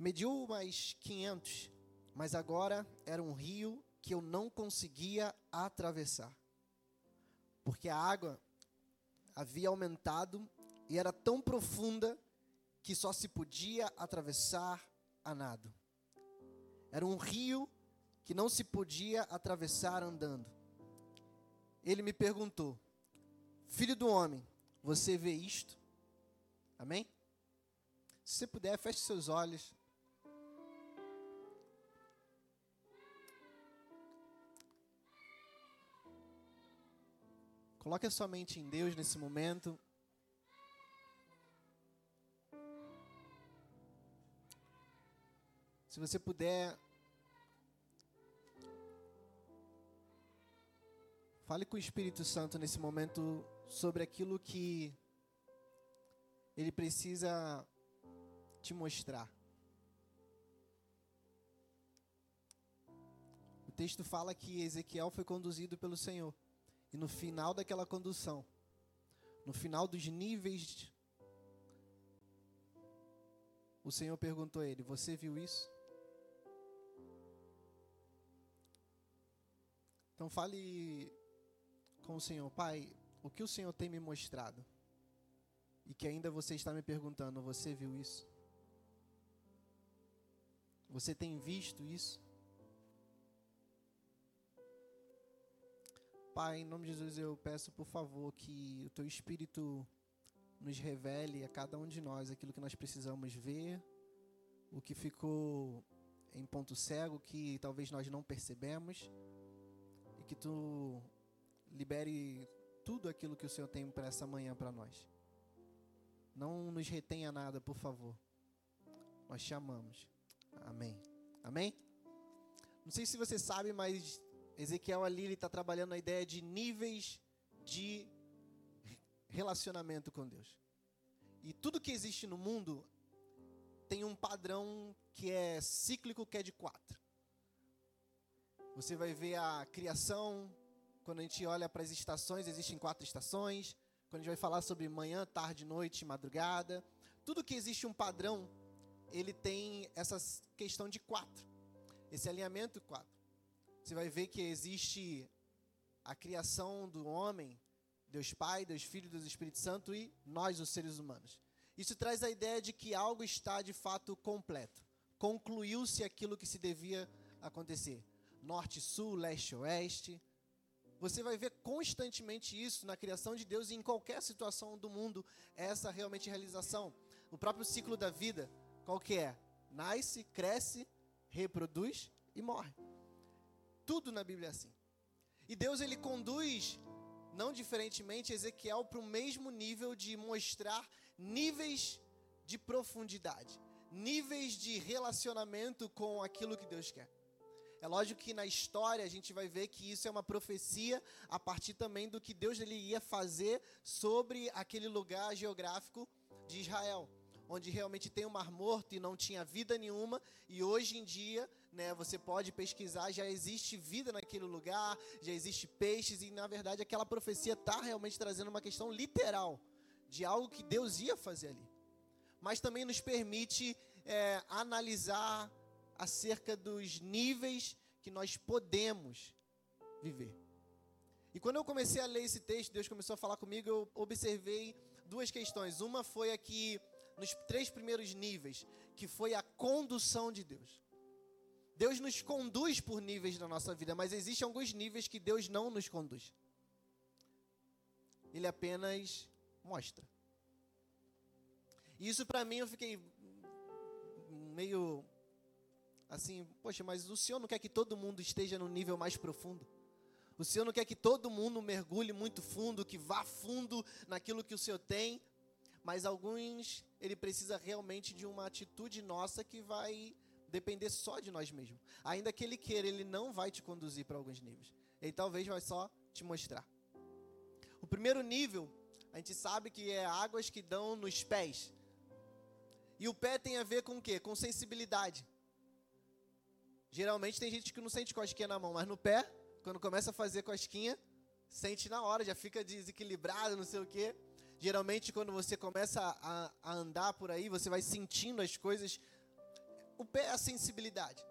Mediu mais 500, mas agora era um rio que eu não conseguia atravessar. Porque a água havia aumentado e era tão profunda que só se podia atravessar a nado. Era um rio que não se podia atravessar andando. Ele me perguntou: Filho do homem, você vê isto? Amém? Se você puder, feche seus olhos. Coloque a sua mente em Deus nesse momento. Se você puder, fale com o Espírito Santo nesse momento sobre aquilo que ele precisa te mostrar. O texto fala que Ezequiel foi conduzido pelo Senhor. E no final daquela condução, no final dos níveis, o Senhor perguntou a ele: Você viu isso? Então fale com o Senhor, Pai, o que o Senhor tem me mostrado? E que ainda você está me perguntando: Você viu isso? Você tem visto isso? Pai, em nome de Jesus, eu peço por favor que o teu Espírito nos revele a cada um de nós aquilo que nós precisamos ver, o que ficou em ponto cego, que talvez nós não percebemos, e que tu libere tudo aquilo que o Senhor tem para essa manhã para nós. Não nos retenha nada, por favor. Nós te amamos. Amém. Amém? Não sei se você sabe, mas Ezequiel ali ele está trabalhando a ideia de níveis de relacionamento com Deus. E tudo que existe no mundo tem um padrão que é cíclico, que é de quatro. Você vai ver a criação, quando a gente olha para as estações, existem quatro estações. Quando a gente vai falar sobre manhã, tarde, noite, madrugada. Tudo que existe um padrão, ele tem essa questão de quatro. Esse alinhamento quatro. Você vai ver que existe a criação do homem, Deus Pai, Deus Filho, Deus Espírito Santo e nós, os seres humanos. Isso traz a ideia de que algo está de fato completo. Concluiu-se aquilo que se devia acontecer. Norte, sul, leste, oeste. Você vai ver constantemente isso na criação de Deus e em qualquer situação do mundo, essa realmente realização. O próprio ciclo da vida, qual que é? Nasce, cresce, reproduz e morre. Tudo na Bíblia é assim. E Deus ele conduz, não diferentemente, Ezequiel para o mesmo nível de mostrar níveis de profundidade, níveis de relacionamento com aquilo que Deus quer. É lógico que na história a gente vai ver que isso é uma profecia a partir também do que Deus ele ia fazer sobre aquele lugar geográfico de Israel onde realmente tem o um Mar Morto e não tinha vida nenhuma, e hoje em dia, né, você pode pesquisar, já existe vida naquele lugar, já existe peixes, e na verdade aquela profecia está realmente trazendo uma questão literal de algo que Deus ia fazer ali. Mas também nos permite é, analisar acerca dos níveis que nós podemos viver. E quando eu comecei a ler esse texto, Deus começou a falar comigo, eu observei duas questões. Uma foi aqui nos três primeiros níveis, que foi a condução de Deus. Deus nos conduz por níveis na nossa vida, mas existem alguns níveis que Deus não nos conduz. Ele apenas mostra. E isso para mim eu fiquei meio assim, poxa, mas o Senhor não quer que todo mundo esteja no nível mais profundo? O Senhor não quer que todo mundo mergulhe muito fundo, que vá fundo naquilo que o Senhor tem? mas alguns ele precisa realmente de uma atitude nossa que vai depender só de nós mesmos. Ainda que ele queira, ele não vai te conduzir para alguns níveis. Ele talvez vai só te mostrar. O primeiro nível, a gente sabe que é águas que dão nos pés. E o pé tem a ver com o quê? Com sensibilidade. Geralmente tem gente que não sente cosquinha na mão, mas no pé, quando começa a fazer cosquinha, sente na hora, já fica desequilibrado, não sei o quê. Geralmente, quando você começa a, a andar por aí, você vai sentindo as coisas. O pé é a sensibilidade.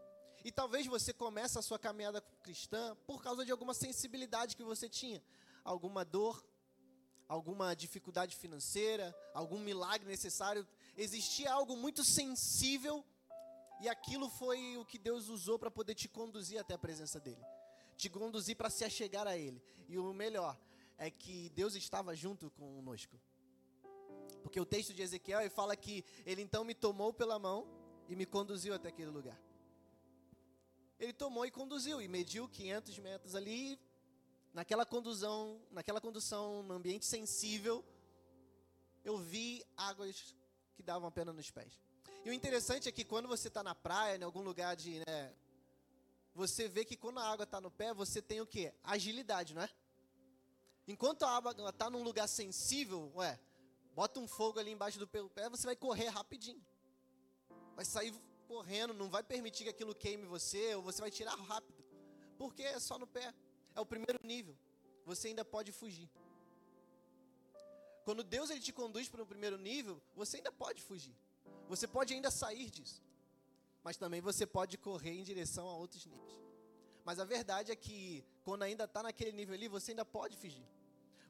E talvez você comece a sua caminhada cristã por causa de alguma sensibilidade que você tinha, alguma dor, alguma dificuldade financeira, algum milagre necessário. Existia algo muito sensível e aquilo foi o que Deus usou para poder te conduzir até a presença dele, te conduzir para se achegar a ele. E o melhor é que Deus estava junto conosco. Porque o texto de Ezequiel fala que ele então me tomou pela mão e me conduziu até aquele lugar. Ele tomou e conduziu e mediu 500 metros ali, naquela condução, naquela condução, no ambiente sensível, eu vi águas que davam a pena nos pés. E o interessante é que quando você está na praia, em algum lugar de, né, você vê que quando a água está no pé, você tem o que? Agilidade, não é? Enquanto a água está num lugar sensível, ué, bota um fogo ali embaixo do pé, você vai correr rapidinho. Vai sair correndo, não vai permitir que aquilo queime você, ou você vai tirar rápido. Porque é só no pé. É o primeiro nível. Você ainda pode fugir. Quando Deus ele te conduz para o primeiro nível, você ainda pode fugir. Você pode ainda sair disso. Mas também você pode correr em direção a outros níveis. Mas a verdade é que quando ainda está naquele nível ali, você ainda pode fugir.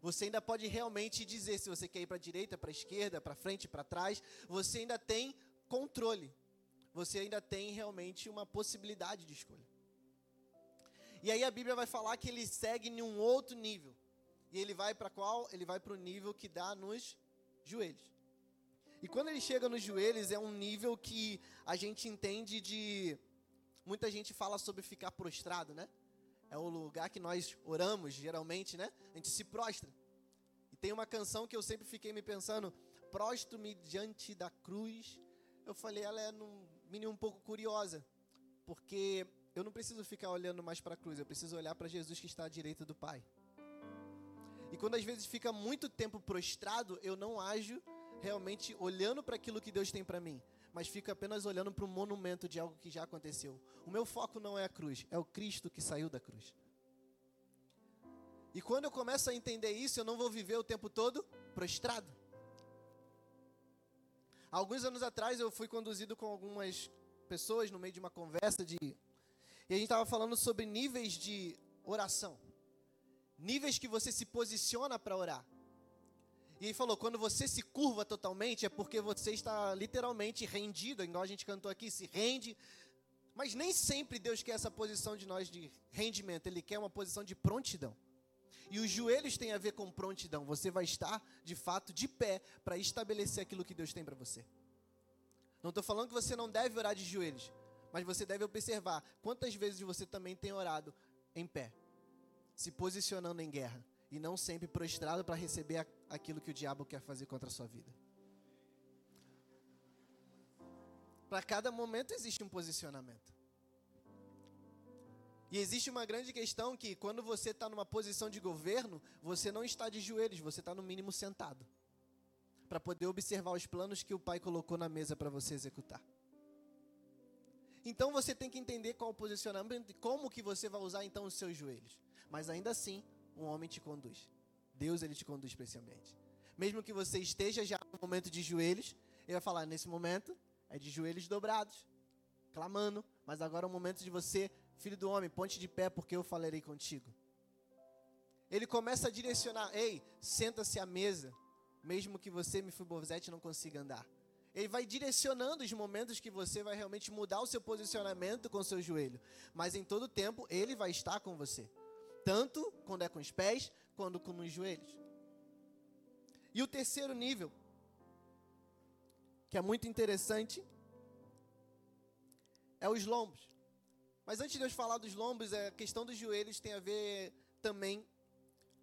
Você ainda pode realmente dizer se você quer ir para a direita, para a esquerda, para frente, para trás. Você ainda tem controle. Você ainda tem realmente uma possibilidade de escolha. E aí a Bíblia vai falar que ele segue em um outro nível. E ele vai para qual? Ele vai para o nível que dá nos joelhos. E quando ele chega nos joelhos, é um nível que a gente entende de. Muita gente fala sobre ficar prostrado, né? É o lugar que nós oramos, geralmente, né? A gente se prostra. E tem uma canção que eu sempre fiquei me pensando: prostro-me diante da cruz. Eu falei, ela é num mínimo um pouco curiosa, porque eu não preciso ficar olhando mais para a cruz, eu preciso olhar para Jesus que está à direita do Pai. E quando às vezes fica muito tempo prostrado, eu não ajo realmente olhando para aquilo que Deus tem para mim, mas fico apenas olhando para um monumento de algo que já aconteceu. O meu foco não é a cruz, é o Cristo que saiu da cruz. E quando eu começo a entender isso, eu não vou viver o tempo todo prostrado. Alguns anos atrás eu fui conduzido com algumas pessoas no meio de uma conversa de e a gente estava falando sobre níveis de oração. Níveis que você se posiciona para orar. E ele falou: quando você se curva totalmente, é porque você está literalmente rendido, igual a gente cantou aqui, se rende. Mas nem sempre Deus quer essa posição de nós de rendimento, Ele quer uma posição de prontidão. E os joelhos têm a ver com prontidão. Você vai estar, de fato, de pé para estabelecer aquilo que Deus tem para você. Não estou falando que você não deve orar de joelhos, mas você deve observar quantas vezes você também tem orado em pé, se posicionando em guerra, e não sempre prostrado para receber aquilo que o diabo quer fazer contra a sua vida. Para cada momento existe um posicionamento. E existe uma grande questão que quando você está numa posição de governo, você não está de joelhos, você está no mínimo sentado. Para poder observar os planos que o pai colocou na mesa para você executar. Então você tem que entender qual o posicionamento e como que você vai usar então os seus joelhos. Mas ainda assim, um homem te conduz. Deus ele te conduz para esse ambiente. Mesmo que você esteja já no momento de joelhos, ele vai falar nesse momento é de joelhos dobrados, clamando, mas agora é o momento de você Filho do homem, ponte de pé, porque eu falarei contigo. Ele começa a direcionar: Ei, senta-se à mesa, mesmo que você, Mefibosete, não consiga andar. Ele vai direcionando os momentos que você vai realmente mudar o seu posicionamento com o seu joelho. Mas em todo tempo, ele vai estar com você. Tanto quando é com os pés, quanto com os joelhos. E o terceiro nível, que é muito interessante, é os lombos. Mas antes de eu falar dos lombos, a questão dos joelhos tem a ver também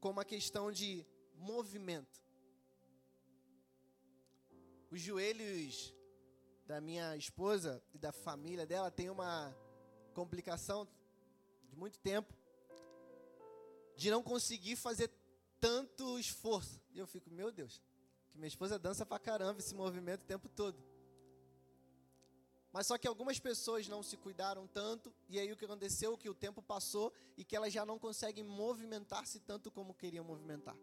com uma questão de movimento. Os joelhos da minha esposa e da família dela tem uma complicação de muito tempo de não conseguir fazer tanto esforço. E eu fico, meu Deus, que minha esposa dança pra caramba esse movimento o tempo todo. Mas só que algumas pessoas não se cuidaram tanto, e aí o que aconteceu é que o tempo passou e que elas já não conseguem movimentar-se tanto como queriam movimentar.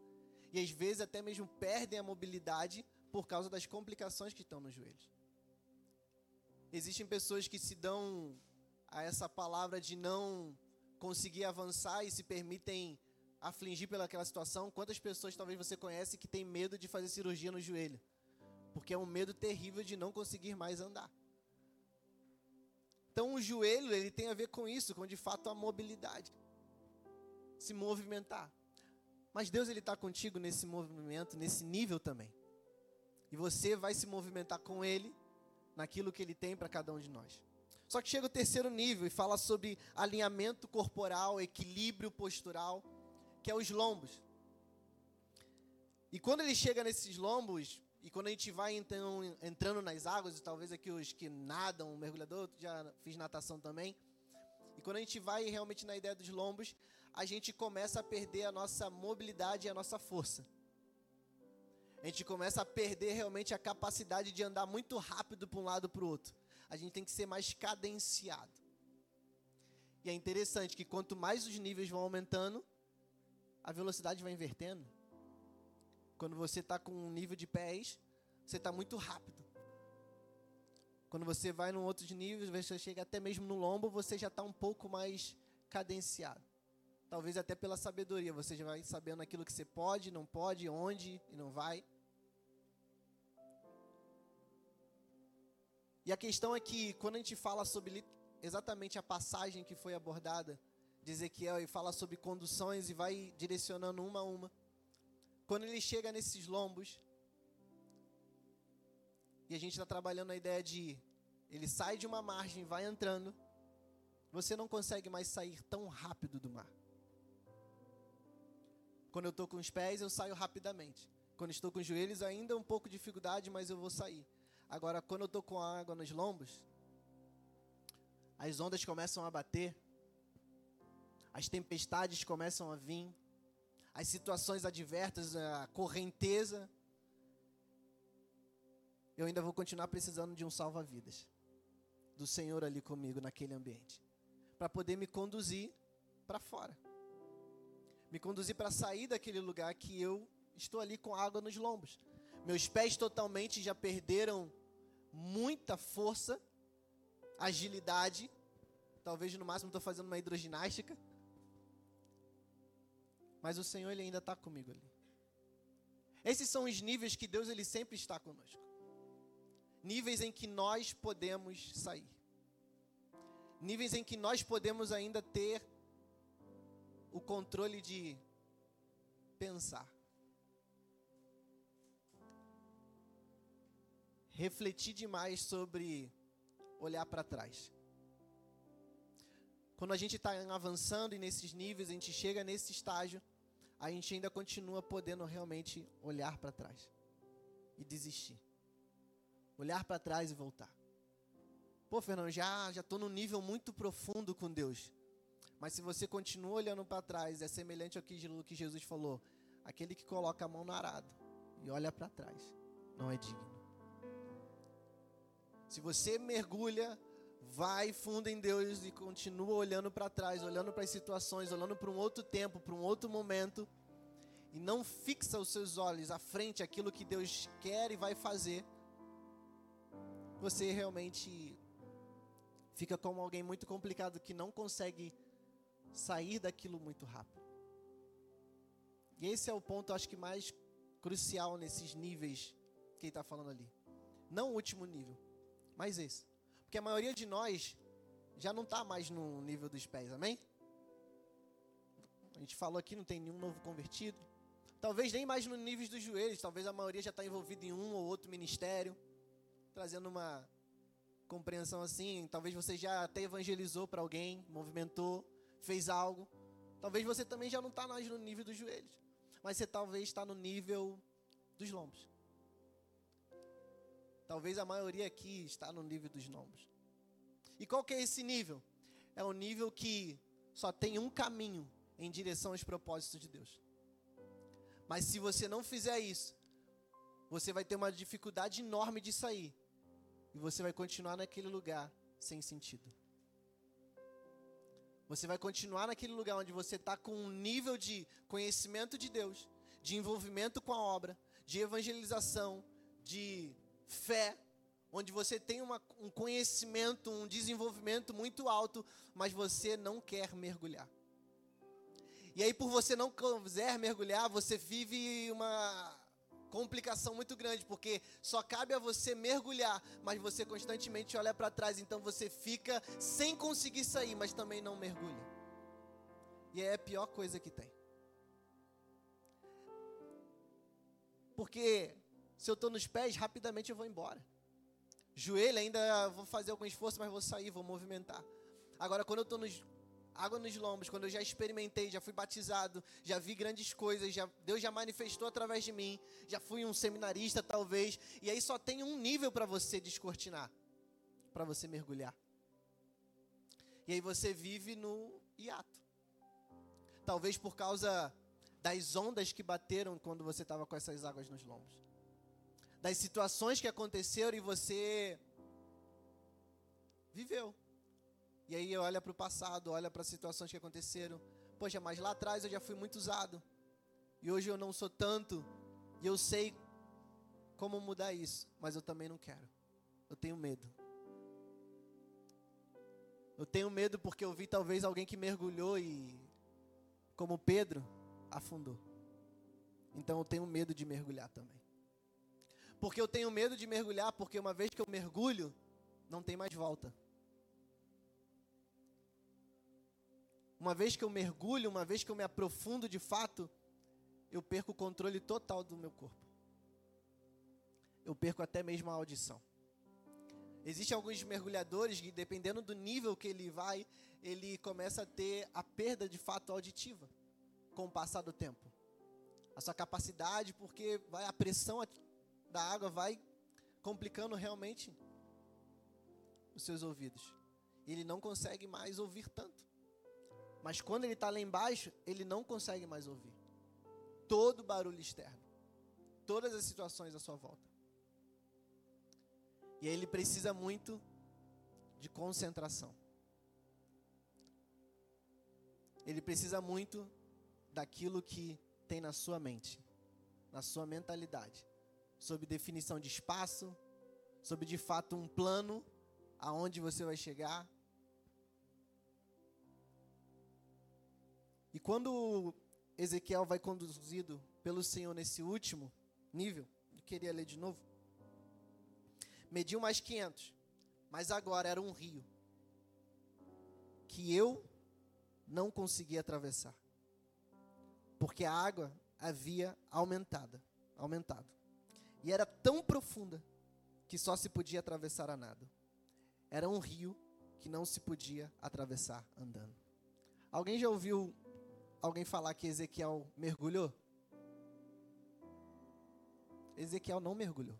E às vezes até mesmo perdem a mobilidade por causa das complicações que estão nos joelhos. Existem pessoas que se dão a essa palavra de não conseguir avançar e se permitem afligir pelaquela situação. Quantas pessoas talvez você conhece que tem medo de fazer cirurgia no joelho? Porque é um medo terrível de não conseguir mais andar. Então o joelho, ele tem a ver com isso, com de fato a mobilidade. Se movimentar. Mas Deus ele está contigo nesse movimento, nesse nível também. E você vai se movimentar com Ele naquilo que Ele tem para cada um de nós. Só que chega o terceiro nível e fala sobre alinhamento corporal, equilíbrio postural, que é os lombos. E quando ele chega nesses lombos, e quando a gente vai então entrando nas águas, e talvez aqui os que nadam, mergulhador, já fiz natação também. E quando a gente vai realmente na ideia dos lombos, a gente começa a perder a nossa mobilidade e a nossa força. A gente começa a perder realmente a capacidade de andar muito rápido para um lado para o outro. A gente tem que ser mais cadenciado. E é interessante que quanto mais os níveis vão aumentando, a velocidade vai invertendo. Quando você está com um nível de pés, você está muito rápido. Quando você vai num outro nível, você chega até mesmo no lombo, você já está um pouco mais cadenciado talvez até pela sabedoria, você já vai sabendo aquilo que você pode, não pode, onde e não vai. E a questão é que quando a gente fala sobre exatamente a passagem que foi abordada de Ezequiel e fala sobre conduções e vai direcionando uma a uma, quando ele chega nesses lombos, e a gente está trabalhando a ideia de ele sai de uma margem, vai entrando, você não consegue mais sair tão rápido do mar. Quando eu estou com os pés, eu saio rapidamente. Quando estou com os joelhos, ainda um pouco de dificuldade, mas eu vou sair. Agora, quando eu estou com a água nos lombos, as ondas começam a bater, as tempestades começam a vir, as situações adversas, a correnteza. Eu ainda vou continuar precisando de um salva-vidas, do Senhor ali comigo naquele ambiente, para poder me conduzir para fora me conduzir para sair daquele lugar que eu estou ali com água nos lombos. Meus pés totalmente já perderam muita força, agilidade. Talvez no máximo estou fazendo uma hidroginástica. Mas o Senhor ele ainda está comigo ali. Esses são os níveis que Deus ele sempre está conosco. Níveis em que nós podemos sair. Níveis em que nós podemos ainda ter o controle de pensar. Refletir demais sobre olhar para trás. Quando a gente está avançando e nesses níveis, a gente chega nesse estágio, a gente ainda continua podendo realmente olhar para trás e desistir. Olhar para trás e voltar. Pô, Fernando, já já estou num nível muito profundo com Deus. Mas se você continua olhando para trás, é semelhante ao que Jesus falou: aquele que coloca a mão no arado e olha para trás, não é digno. Se você mergulha, vai fundo em Deus e continua olhando para trás, olhando para as situações, olhando para um outro tempo, para um outro momento, e não fixa os seus olhos à frente aquilo que Deus quer e vai fazer, você realmente fica como alguém muito complicado que não consegue sair daquilo muito rápido. E esse é o ponto, acho que mais crucial nesses níveis que ele está falando ali. Não o último nível, mas esse. Porque a maioria de nós já não está mais no nível dos pés, amém? A gente falou aqui, não tem nenhum novo convertido. Talvez nem mais no nível dos joelhos, talvez a maioria já está envolvida em um ou outro ministério, trazendo uma compreensão assim. Talvez você já até evangelizou para alguém, movimentou fez algo. Talvez você também já não está mais no nível dos joelhos, mas você talvez está no nível dos lombos. Talvez a maioria aqui está no nível dos lombos. E qual que é esse nível? É o nível que só tem um caminho em direção aos propósitos de Deus. Mas se você não fizer isso, você vai ter uma dificuldade enorme de sair. E você vai continuar naquele lugar sem sentido. Você vai continuar naquele lugar onde você está com um nível de conhecimento de Deus, de envolvimento com a obra, de evangelização, de fé, onde você tem uma, um conhecimento, um desenvolvimento muito alto, mas você não quer mergulhar. E aí, por você não quiser mergulhar, você vive uma complicação muito grande, porque só cabe a você mergulhar, mas você constantemente olha para trás, então você fica sem conseguir sair, mas também não mergulha. E é a pior coisa que tem. Porque se eu estou nos pés, rapidamente eu vou embora. Joelho, ainda vou fazer algum esforço, mas vou sair, vou movimentar. Agora, quando eu estou nos água nos lombos, quando eu já experimentei, já fui batizado, já vi grandes coisas, já, Deus já manifestou através de mim, já fui um seminarista talvez, e aí só tem um nível para você descortinar, para você mergulhar. E aí você vive no hiato. Talvez por causa das ondas que bateram quando você estava com essas águas nos lombos. Das situações que aconteceram e você viveu. E aí olha para o passado, olha para as situações que aconteceram. Poxa, mas lá atrás eu já fui muito usado. E hoje eu não sou tanto. E eu sei como mudar isso. Mas eu também não quero. Eu tenho medo. Eu tenho medo porque eu vi talvez alguém que mergulhou e, como Pedro, afundou. Então eu tenho medo de mergulhar também. Porque eu tenho medo de mergulhar, porque uma vez que eu mergulho, não tem mais volta. Uma vez que eu mergulho, uma vez que eu me aprofundo de fato, eu perco o controle total do meu corpo. Eu perco até mesmo a audição. Existem alguns mergulhadores que, dependendo do nível que ele vai, ele começa a ter a perda de fato auditiva com o passar do tempo. A sua capacidade, porque vai a pressão da água vai complicando realmente os seus ouvidos. Ele não consegue mais ouvir tanto. Mas quando ele está lá embaixo, ele não consegue mais ouvir. Todo barulho externo. Todas as situações à sua volta. E aí ele precisa muito de concentração. Ele precisa muito daquilo que tem na sua mente, na sua mentalidade, sobre definição de espaço, sobre de fato um plano aonde você vai chegar, E quando Ezequiel vai conduzido pelo Senhor nesse último nível, eu queria ler de novo. Mediu mais 500, mas agora era um rio que eu não conseguia atravessar, porque a água havia aumentada, aumentado, e era tão profunda que só se podia atravessar a nado. Era um rio que não se podia atravessar andando. Alguém já ouviu alguém falar que Ezequiel mergulhou? Ezequiel não mergulhou.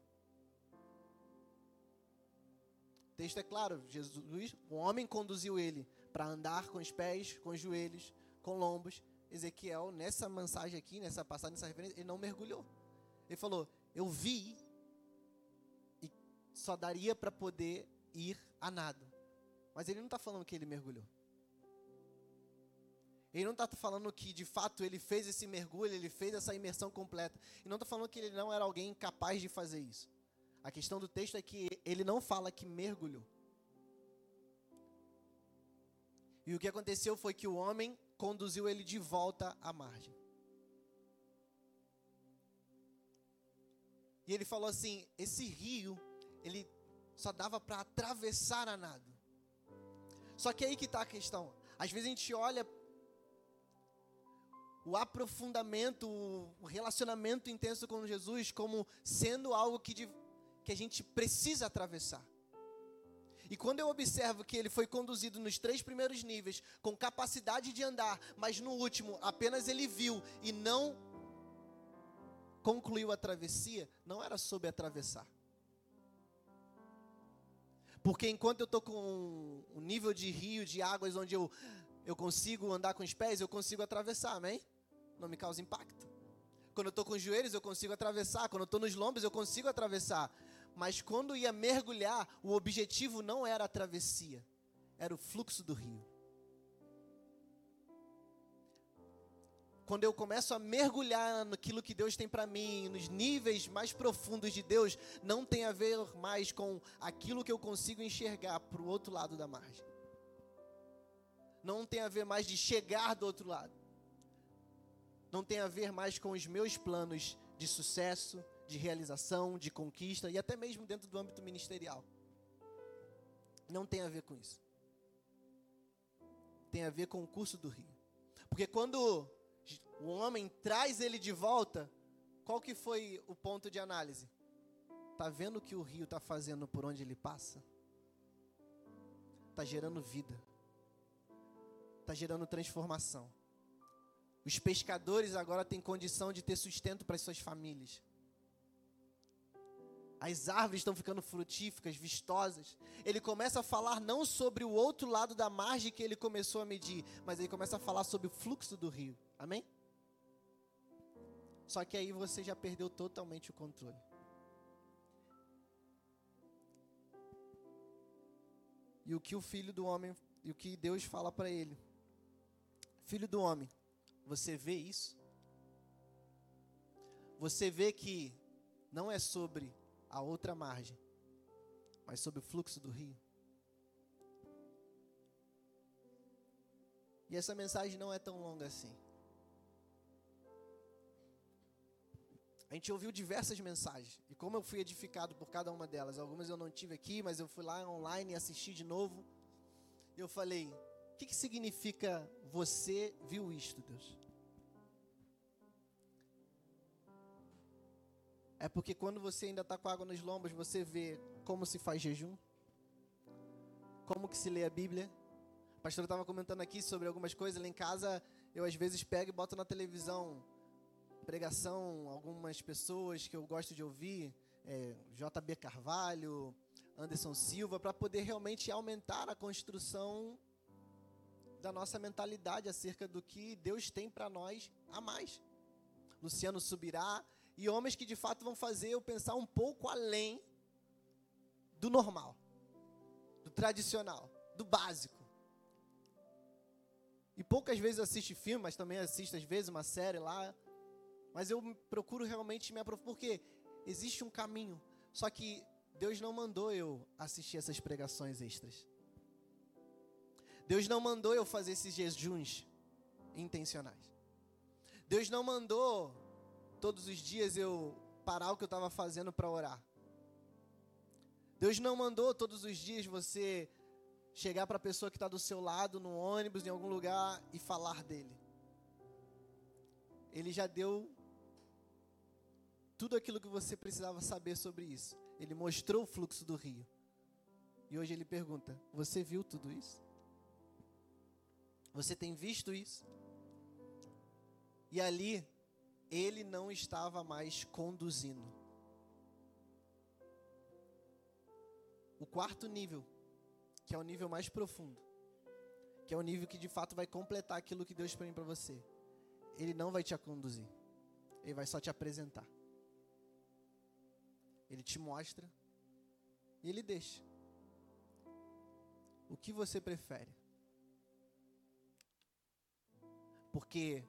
O texto é claro, Jesus, o homem conduziu ele para andar com os pés, com os joelhos, com lombos. Ezequiel, nessa mensagem aqui, nessa passagem, nessa referência, ele não mergulhou. Ele falou: Eu vi e só daria para poder ir a nado. Mas ele não está falando que ele mergulhou. Ele não está falando que de fato ele fez esse mergulho, ele fez essa imersão completa. E não está falando que ele não era alguém capaz de fazer isso. A questão do texto é que ele não fala que mergulhou. E o que aconteceu foi que o homem conduziu ele de volta à margem. E ele falou assim: esse rio, ele só dava para atravessar a nado. Só que aí que está a questão. Às vezes a gente olha o aprofundamento, o relacionamento intenso com Jesus como sendo algo que, de, que a gente precisa atravessar. E quando eu observo que ele foi conduzido nos três primeiros níveis, com capacidade de andar, mas no último apenas ele viu e não concluiu a travessia, não era sobre atravessar. Porque enquanto eu estou com um nível de rio, de águas, onde eu, eu consigo andar com os pés, eu consigo atravessar, amém? não me causa impacto. Quando eu estou com os joelhos, eu consigo atravessar. Quando eu estou nos lombos, eu consigo atravessar. Mas quando ia mergulhar, o objetivo não era a travessia, era o fluxo do rio. Quando eu começo a mergulhar naquilo que Deus tem para mim, nos níveis mais profundos de Deus, não tem a ver mais com aquilo que eu consigo enxergar para o outro lado da margem. Não tem a ver mais de chegar do outro lado. Não tem a ver mais com os meus planos de sucesso, de realização, de conquista e até mesmo dentro do âmbito ministerial. Não tem a ver com isso. Tem a ver com o curso do rio. Porque quando o homem traz ele de volta, qual que foi o ponto de análise? Tá vendo o que o rio está fazendo por onde ele passa? Tá gerando vida. Tá gerando transformação. Os pescadores agora têm condição de ter sustento para as suas famílias. As árvores estão ficando frutíficas, vistosas. Ele começa a falar não sobre o outro lado da margem que ele começou a medir, mas ele começa a falar sobre o fluxo do rio. Amém? Só que aí você já perdeu totalmente o controle. E o que o filho do homem, e o que Deus fala para ele: Filho do homem, você vê isso? Você vê que não é sobre a outra margem, mas sobre o fluxo do rio. E essa mensagem não é tão longa assim. A gente ouviu diversas mensagens. E como eu fui edificado por cada uma delas, algumas eu não tive aqui, mas eu fui lá online e assisti de novo. Eu falei: o que, que significa você viu isto, Deus? É porque quando você ainda está com água nos lombos, você vê como se faz jejum, como que se lê a Bíblia. O pastor estava comentando aqui sobre algumas coisas. Lá em casa, eu às vezes pego e boto na televisão pregação, algumas pessoas que eu gosto de ouvir, é, JB Carvalho, Anderson Silva, para poder realmente aumentar a construção da nossa mentalidade acerca do que Deus tem para nós a mais. Luciano Subirá e homens que de fato vão fazer eu pensar um pouco além do normal, do tradicional, do básico. E poucas vezes eu assisto filme, mas também assisto às vezes uma série lá mas eu procuro realmente me aprofundar, porque existe um caminho. Só que Deus não mandou eu assistir essas pregações extras. Deus não mandou eu fazer esses jejuns intencionais. Deus não mandou todos os dias eu parar o que eu estava fazendo para orar. Deus não mandou todos os dias você chegar para a pessoa que está do seu lado, no ônibus, em algum lugar, e falar dele. Ele já deu tudo aquilo que você precisava saber sobre isso. Ele mostrou o fluxo do rio. E hoje ele pergunta: Você viu tudo isso? Você tem visto isso? E ali, ele não estava mais conduzindo. O quarto nível, que é o nível mais profundo, que é o nível que de fato vai completar aquilo que Deus tem para você. Ele não vai te conduzir, ele vai só te apresentar. Ele te mostra e ele deixa. O que você prefere? Porque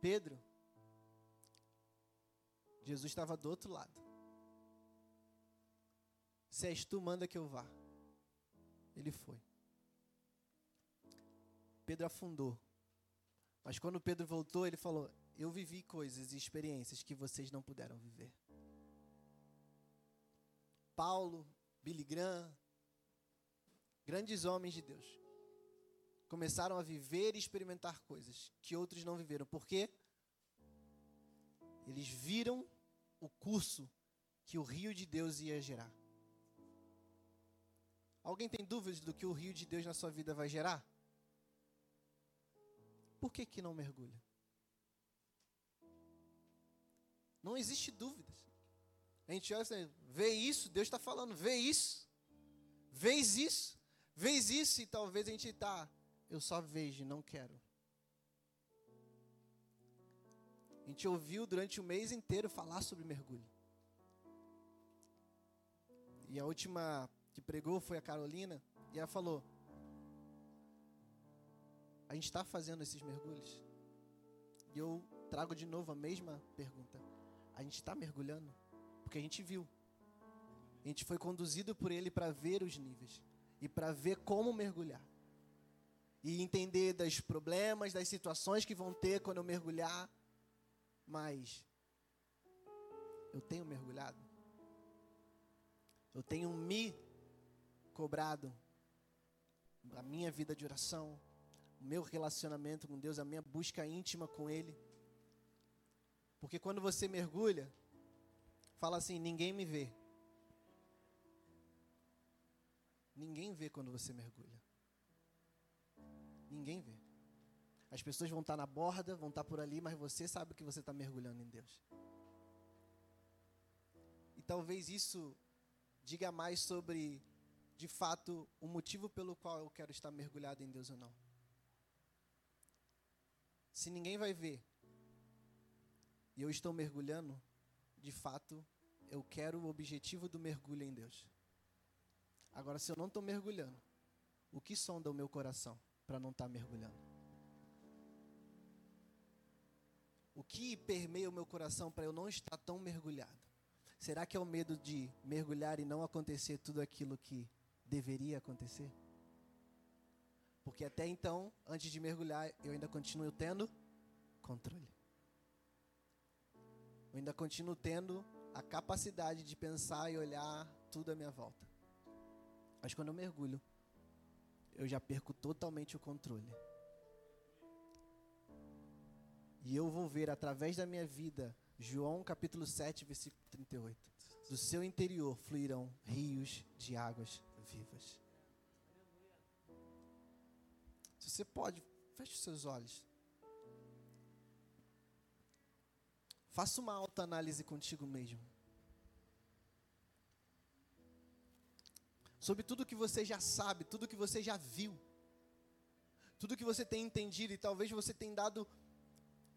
Pedro, Jesus estava do outro lado. Se és tu, manda que eu vá. Ele foi. Pedro afundou. Mas quando Pedro voltou, ele falou: Eu vivi coisas e experiências que vocês não puderam viver. Paulo, Billy Graham, grandes homens de Deus, começaram a viver e experimentar coisas que outros não viveram. Por quê? Eles viram o curso que o rio de Deus ia gerar. Alguém tem dúvidas do que o rio de Deus na sua vida vai gerar? Por que, que não mergulha? Não existe dúvidas. A gente olha assim, vê isso, Deus está falando, vê isso, vês isso, vês isso, e talvez a gente está, eu só vejo, não quero. A gente ouviu durante o mês inteiro falar sobre mergulho. E a última que pregou foi a Carolina, e ela falou: A gente está fazendo esses mergulhos. E eu trago de novo a mesma pergunta. A gente está mergulhando? Porque a gente viu. A gente foi conduzido por ele para ver os níveis e para ver como mergulhar. E entender dos problemas, das situações que vão ter quando eu mergulhar. Mas eu tenho mergulhado? Eu tenho me cobrado a minha vida de oração, o meu relacionamento com Deus, a minha busca íntima com Ele. Porque quando você mergulha, fala assim: ninguém me vê. Ninguém vê quando você mergulha. Ninguém vê. As pessoas vão estar na borda, vão estar por ali, mas você sabe que você está mergulhando em Deus. E talvez isso diga mais sobre, de fato, o motivo pelo qual eu quero estar mergulhado em Deus ou não. Se ninguém vai ver e eu estou mergulhando, de fato, eu quero o objetivo do mergulho em Deus. Agora, se eu não estou mergulhando, o que sonda o meu coração para não estar tá mergulhando? Que permeia o meu coração para eu não estar tão mergulhado? Será que é o medo de mergulhar e não acontecer tudo aquilo que deveria acontecer? Porque até então, antes de mergulhar, eu ainda continuo tendo controle. Eu ainda continuo tendo a capacidade de pensar e olhar tudo à minha volta. Mas quando eu mergulho, eu já perco totalmente o controle. E eu vou ver através da minha vida, João capítulo 7, versículo 38. Do seu interior fluirão rios de águas vivas. Se você pode, feche os seus olhos. Faça uma alta análise contigo mesmo. sobre tudo que você já sabe, tudo que você já viu, tudo que você tem entendido e talvez você tenha dado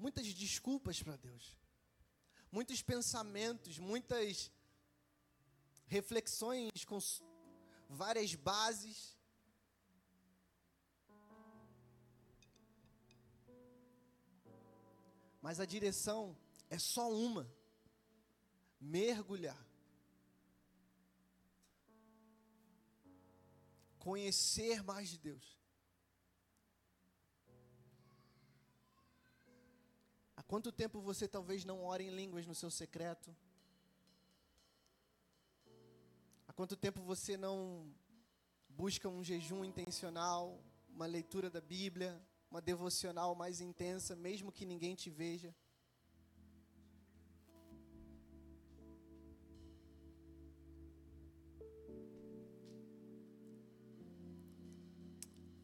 muitas desculpas para Deus, muitos pensamentos, muitas reflexões com várias bases. Mas a direção é só uma: mergulhar. conhecer mais de Deus. Quanto tempo você talvez não ora em línguas no seu secreto? Há quanto tempo você não busca um jejum intencional, uma leitura da Bíblia, uma devocional mais intensa, mesmo que ninguém te veja?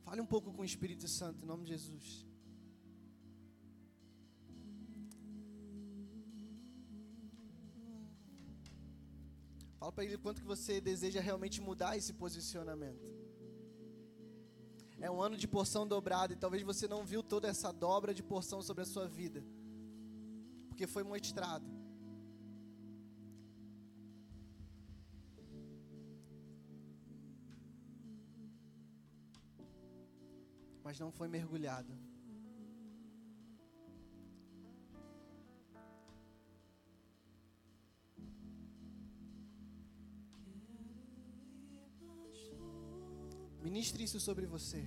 Fale um pouco com o Espírito Santo, em nome de Jesus. Para ele quanto que você deseja realmente mudar esse posicionamento. É um ano de porção dobrada e talvez você não viu toda essa dobra de porção sobre a sua vida. Porque foi mostrado. mas não foi mergulhado. Ministre isso sobre você.